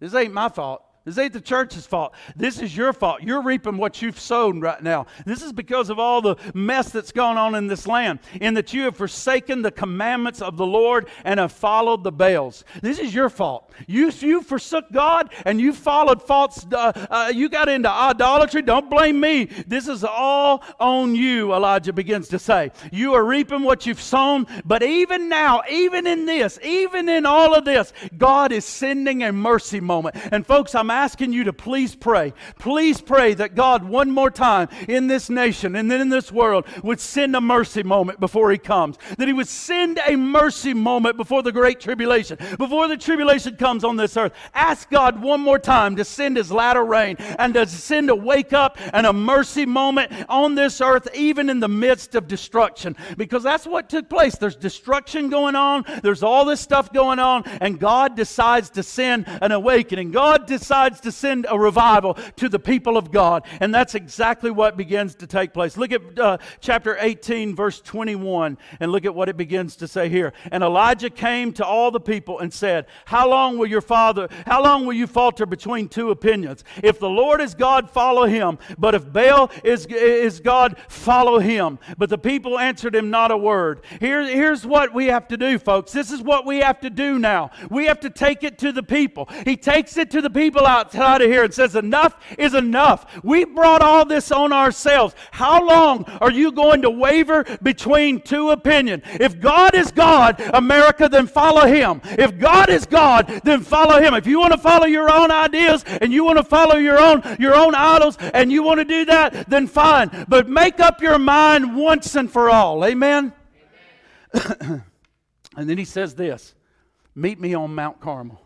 This ain't my fault. This ain't the church's fault. This is your fault. You're reaping what you've sown right now. This is because of all the mess that's gone on in this land, in that you have forsaken the commandments of the Lord and have followed the Baals. This is your fault. You, you forsook God and you followed false, uh, uh, you got into idolatry. Don't blame me. This is all on you, Elijah begins to say. You are reaping what you've sown, but even now, even in this, even in all of this, God is sending a mercy moment. And folks, I'm asking you to please pray. Please pray that God, one more time in this nation and then in this world, would send a mercy moment before He comes. That He would send a mercy moment before the great tribulation, before the tribulation comes on this earth. Ask God one more time to send His latter rain and to send a wake up and a mercy moment on this earth, even in the midst of destruction. Because that's what took place. There's destruction going on, there's all this stuff going on, and God decides to send an awakening. God decides decides to send a revival to the people of God. And that's exactly what begins to take place. Look at uh, chapter 18, verse 21, and look at what it begins to say here. And Elijah came to all the people and said, How long will your father, how long will you falter between two opinions? If the Lord is God, follow him. But if Baal is, is God, follow him. But the people answered him not a word. Here, here's what we have to do, folks. This is what we have to do now. We have to take it to the people. He takes it to the people outside of here and says, Enough is enough. We brought all this on ourselves. How long are you going to waver between two opinions? If God is God, America, then follow Him. If God is God, then follow Him. If you want to follow your own ideas and you want to follow your own your own idols and you want to do that, then fine. But make up your mind once and for all. Amen. and then he says this Meet me on Mount Carmel.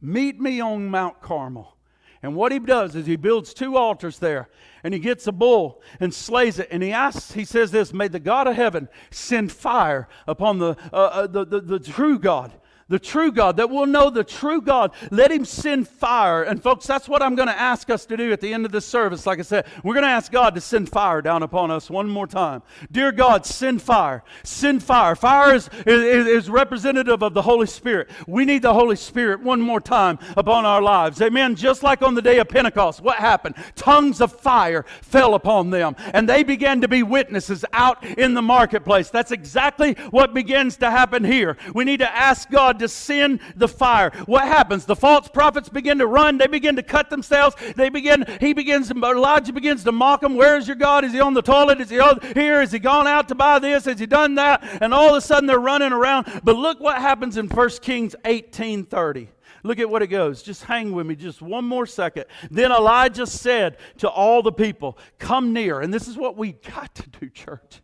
Meet me on Mount Carmel. And what he does is he builds two altars there and he gets a bull and slays it. And he asks, he says this, May the God of heaven send fire upon the, uh, uh, the, the, the true God the true God, that we'll know the true God. Let Him send fire. And, folks, that's what I'm going to ask us to do at the end of this service. Like I said, we're going to ask God to send fire down upon us one more time. Dear God, send fire. Send fire. Fire is, is, is representative of the Holy Spirit. We need the Holy Spirit one more time upon our lives. Amen. Just like on the day of Pentecost, what happened? Tongues of fire fell upon them, and they began to be witnesses out in the marketplace. That's exactly what begins to happen here. We need to ask God God to send the fire. What happens? The false prophets begin to run. They begin to cut themselves. They begin, he begins, Elijah begins to mock them. Where is your God? Is he on the toilet? Is he here? Is he gone out to buy this? Has he done that? And all of a sudden they're running around. But look what happens in 1 Kings 18 30. Look at what it goes. Just hang with me just one more second. Then Elijah said to all the people, Come near. And this is what we got to do, church.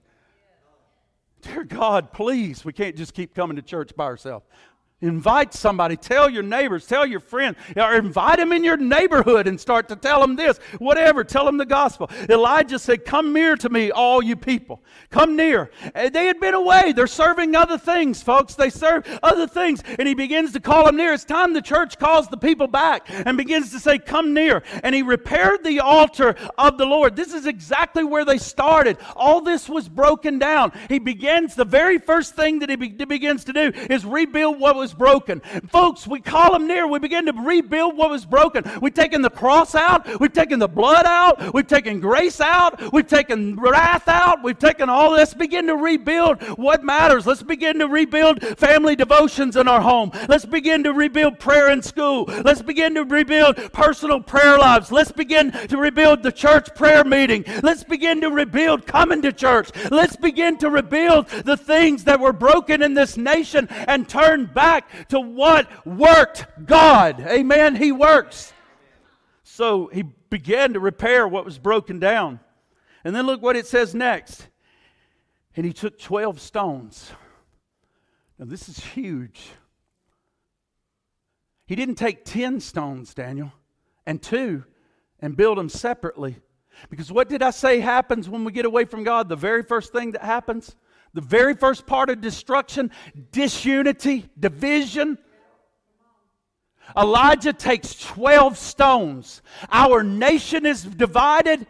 Dear God, please, we can't just keep coming to church by ourselves. Invite somebody, tell your neighbors, tell your friends, or invite them in your neighborhood and start to tell them this, whatever, tell them the gospel. Elijah said, Come near to me, all you people. Come near. And they had been away. They're serving other things, folks. They serve other things. And he begins to call them near. It's time the church calls the people back and begins to say, Come near. And he repaired the altar of the Lord. This is exactly where they started. All this was broken down. He begins, the very first thing that he be- begins to do is rebuild what was was broken. Folks, we call them near. We begin to rebuild what was broken. We've taken the cross out. We've taken the blood out. We've taken grace out. We've taken wrath out. We've taken all this. Begin to rebuild what matters. Let's begin to rebuild family devotions in our home. Let's begin to rebuild prayer in school. Let's begin to rebuild personal prayer lives. Let's begin to rebuild the church prayer meeting. Let's begin to rebuild coming to church. Let's begin to rebuild the things that were broken in this nation and turn back back to what worked God. Amen. He works. So he began to repair what was broken down. And then look what it says next. And he took 12 stones. Now, this is huge. He didn't take 10 stones, Daniel, and two, and build them separately. Because what did I say happens when we get away from God? The very first thing that happens the very first part of destruction disunity, division. Elijah takes 12 stones. Our nation is divided.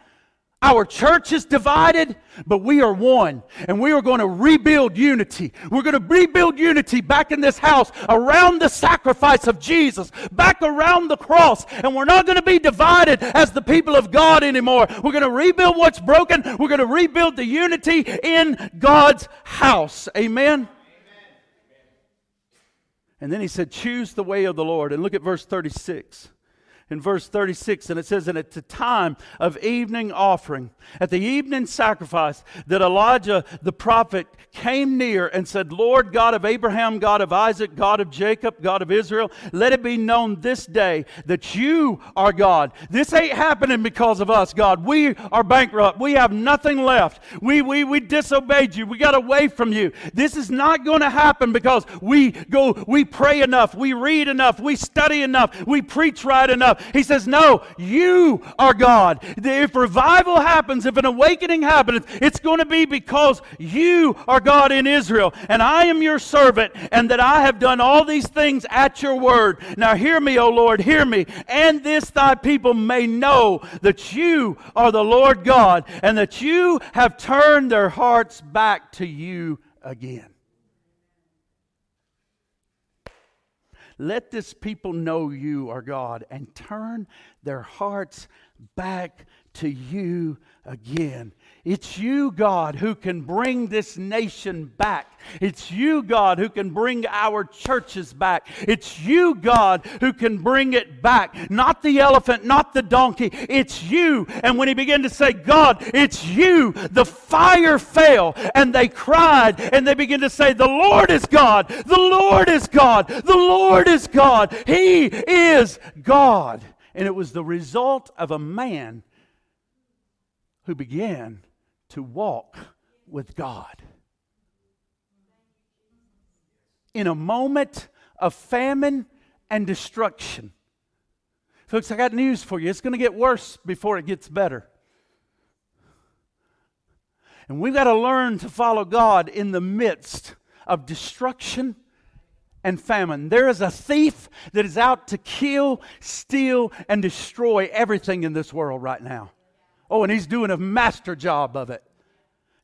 Our church is divided, but we are one. And we are going to rebuild unity. We're going to rebuild unity back in this house around the sacrifice of Jesus, back around the cross. And we're not going to be divided as the people of God anymore. We're going to rebuild what's broken. We're going to rebuild the unity in God's house. Amen. And then he said, Choose the way of the Lord. And look at verse 36 in verse 36, and it says, And at the time of evening offering, at the evening sacrifice, that Elijah the prophet came near and said, Lord God of Abraham, God of Isaac, God of Jacob, God of Israel, let it be known this day that you are God. This ain't happening because of us, God. We are bankrupt. We have nothing left. We, we, we disobeyed you. We got away from you. This is not going to happen because we go, we pray enough, we read enough, we study enough, we preach right enough. He says, No, you are God. If revival happens, if an awakening happens, it's going to be because you are God in Israel, and I am your servant, and that I have done all these things at your word. Now hear me, O Lord, hear me, and this thy people may know that you are the Lord God, and that you have turned their hearts back to you again. Let this people know you are God and turn their hearts back to you again. It's you, God, who can bring this nation back. It's you, God, who can bring our churches back. It's you, God, who can bring it back. Not the elephant, not the donkey. It's you. And when he began to say, God, it's you, the fire fell and they cried and they began to say, The Lord is God. The Lord is God. The Lord is God. He is God. And it was the result of a man who began to walk with God. in a moment of famine and destruction. Folks, I got news for you. It's going to get worse before it gets better. And we've got to learn to follow God in the midst of destruction and famine. There is a thief that is out to kill, steal, and destroy everything in this world right now. Oh, and he's doing a master job of it.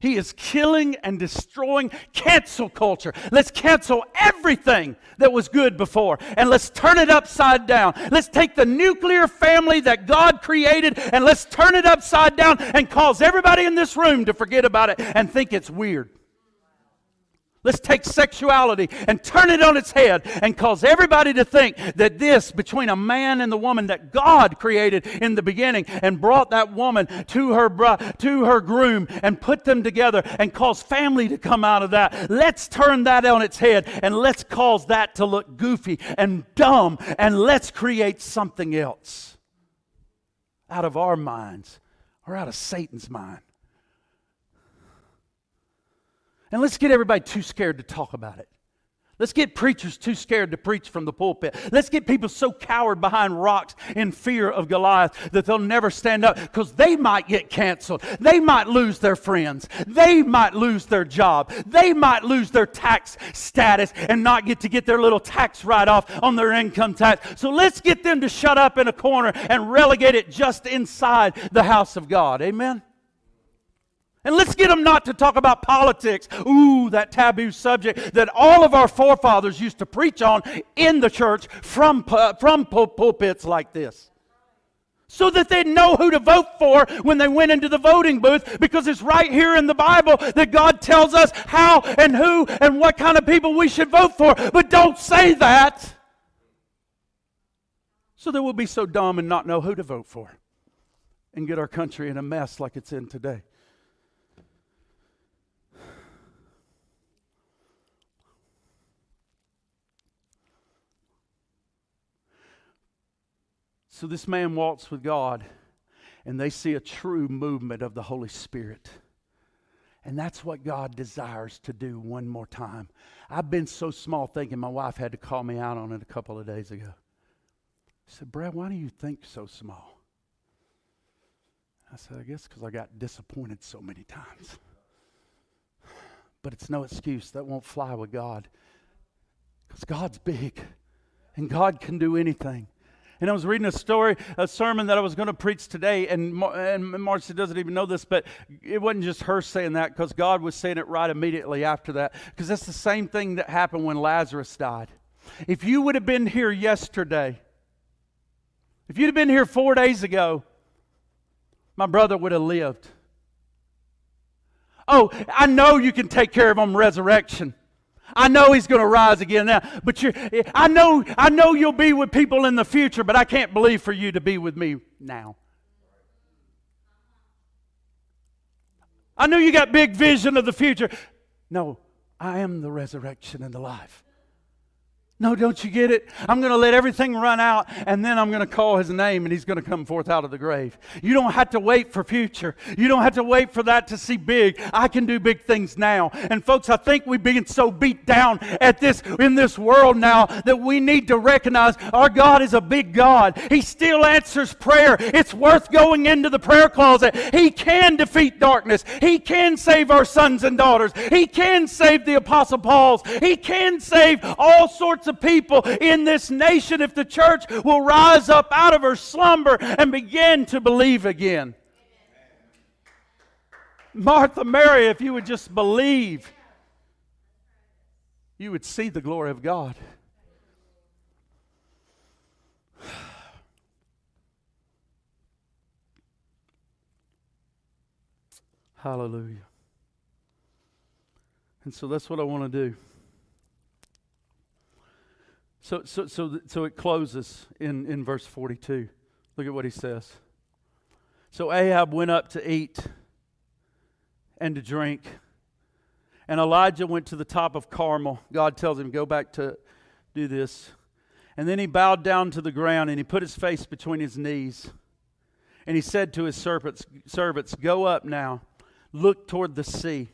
He is killing and destroying cancel culture. Let's cancel everything that was good before and let's turn it upside down. Let's take the nuclear family that God created and let's turn it upside down and cause everybody in this room to forget about it and think it's weird. Let's take sexuality and turn it on its head and cause everybody to think that this, between a man and the woman that God created in the beginning and brought that woman to her, to her groom and put them together and cause family to come out of that. Let's turn that on its head and let's cause that to look goofy and dumb and let's create something else out of our minds or out of Satan's mind. And let's get everybody too scared to talk about it. Let's get preachers too scared to preach from the pulpit. Let's get people so cowered behind rocks in fear of Goliath that they'll never stand up because they might get canceled. They might lose their friends. They might lose their job. They might lose their tax status and not get to get their little tax write off on their income tax. So let's get them to shut up in a corner and relegate it just inside the house of God. Amen? And let's get them not to talk about politics. Ooh, that taboo subject that all of our forefathers used to preach on in the church from, from pulpits like this. So that they'd know who to vote for when they went into the voting booth, because it's right here in the Bible that God tells us how and who and what kind of people we should vote for. But don't say that. So that we'll be so dumb and not know who to vote for and get our country in a mess like it's in today. So this man walks with God, and they see a true movement of the Holy Spirit. And that's what God desires to do one more time. I've been so small thinking my wife had to call me out on it a couple of days ago. She said, Brad, why do you think so small? I said, I guess because I got disappointed so many times. But it's no excuse. That won't fly with God. Because God's big and God can do anything. And I was reading a story, a sermon that I was going to preach today, and, Mar- and Marcia doesn't even know this, but it wasn't just her saying that because God was saying it right immediately after that. Because that's the same thing that happened when Lazarus died. If you would have been here yesterday, if you'd have been here four days ago, my brother would have lived. Oh, I know you can take care of him resurrection. I know he's going to rise again now, but you I know I know you'll be with people in the future, but I can't believe for you to be with me now. I know you got big vision of the future. No, I am the resurrection and the life. No, don't you get it? I'm going to let everything run out and then I'm going to call his name and he's going to come forth out of the grave. You don't have to wait for future. You don't have to wait for that to see big. I can do big things now. And folks, I think we've been so beat down at this in this world now that we need to recognize our God is a big God. He still answers prayer. It's worth going into the prayer closet. He can defeat darkness. He can save our sons and daughters. He can save the apostle Paul's. He can save all sorts of people in this nation if the church will rise up out of her slumber and begin to believe again. Martha, Mary, if you would just believe, you would see the glory of God. Hallelujah. And so that's what I want to do. So, so, so, so it closes in, in verse 42. Look at what he says. So Ahab went up to eat and to drink. And Elijah went to the top of Carmel. God tells him, Go back to do this. And then he bowed down to the ground and he put his face between his knees. And he said to his servants, servants Go up now, look toward the sea.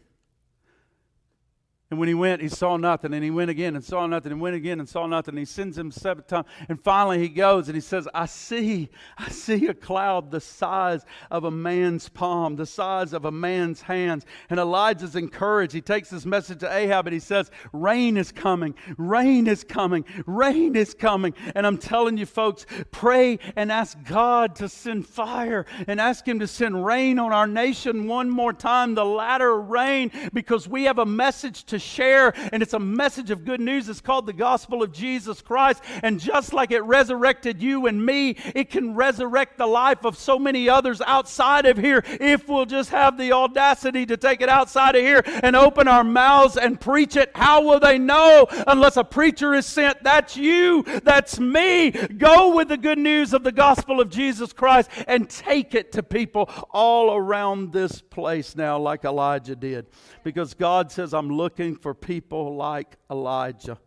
And when he went, he saw nothing. And he went again and saw nothing and went again and saw nothing. He sends him seven times. And finally he goes and he says, I see, I see a cloud the size of a man's palm, the size of a man's hands. And Elijah's encouraged. He takes this message to Ahab and he says, Rain is coming, rain is coming, rain is coming. And I'm telling you, folks, pray and ask God to send fire and ask Him to send rain on our nation one more time, the latter rain, because we have a message to share, and it's a message of good news. It's called the gospel of Jesus Christ. And just like it resurrected you and me, it can resurrect the life of so many others outside of here if we'll just have the audacity to take it outside of here and open our mouths and preach it. How will they know unless a preacher is sent? That's you, that's me. Go with the good news of the gospel of Jesus Christ and take it to people all around this place now, like Elijah did. Because God says, I'm looking for people like Elijah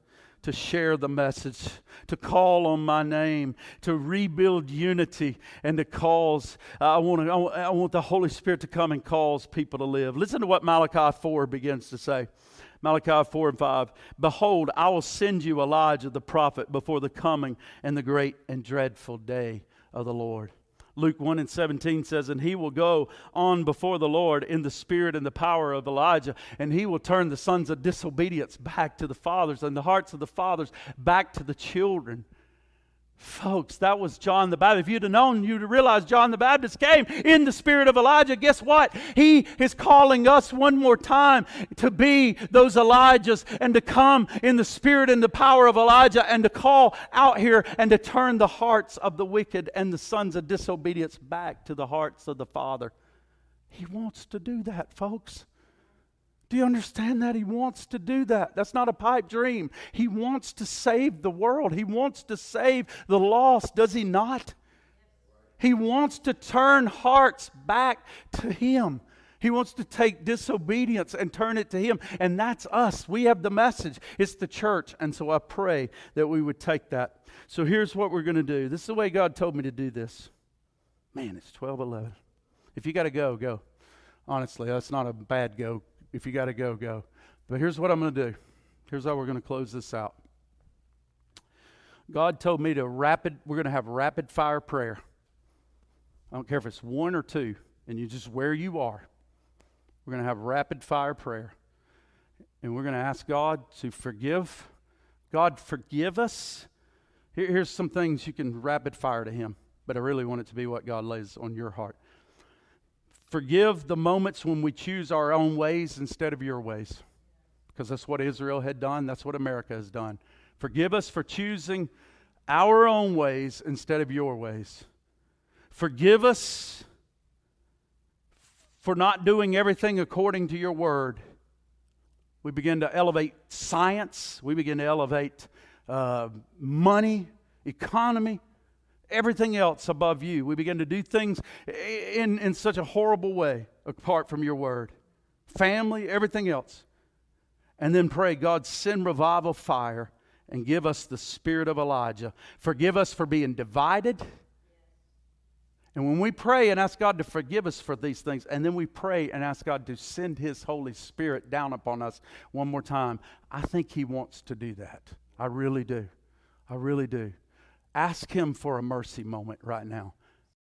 to share the message, to call on my name, to rebuild unity, and to cause. Uh, I, want to, I want the Holy Spirit to come and cause people to live. Listen to what Malachi 4 begins to say. Malachi 4 and 5. Behold, I will send you Elijah the prophet before the coming and the great and dreadful day of the Lord. Luke 1 and 17 says, And he will go on before the Lord in the spirit and the power of Elijah, and he will turn the sons of disobedience back to the fathers, and the hearts of the fathers back to the children Folks, that was John the Baptist. If you'd have known, you'd have realized John the Baptist came in the spirit of Elijah. Guess what? He is calling us one more time to be those Elijahs and to come in the spirit and the power of Elijah and to call out here and to turn the hearts of the wicked and the sons of disobedience back to the hearts of the Father. He wants to do that, folks. Do you understand that? He wants to do that. That's not a pipe dream. He wants to save the world, He wants to save the lost, does He not? He wants to turn hearts back to Him. He wants to take disobedience and turn it to Him. And that's us. We have the message. It's the church. And so I pray that we would take that. So here's what we're going to do. This is the way God told me to do this. Man, it's 12 11. If you got to go, go. Honestly, that's not a bad go if you got to go, go. But here's what I'm going to do. Here's how we're going to close this out. God told me to rapid, we're going to have rapid fire prayer. I don't care if it's one or two, and you just where you are. We're going to have rapid fire prayer. And we're going to ask God to forgive. God, forgive us. Here, here's some things you can rapid fire to Him, but I really want it to be what God lays on your heart. Forgive the moments when we choose our own ways instead of your ways. Because that's what Israel had done, that's what America has done. Forgive us for choosing our own ways instead of your ways. Forgive us for not doing everything according to your word. We begin to elevate science, we begin to elevate uh, money, economy everything else above you. We begin to do things in, in such a horrible way apart from your word. Family, everything else. And then pray, God, send revival fire and give us the spirit of Elijah. Forgive us for being divided. And when we pray and ask God to forgive us for these things, and then we pray and ask God to send His Holy Spirit down upon us one more time, I think He wants to do that. I really do. I really do. Ask Him for a mercy moment right now.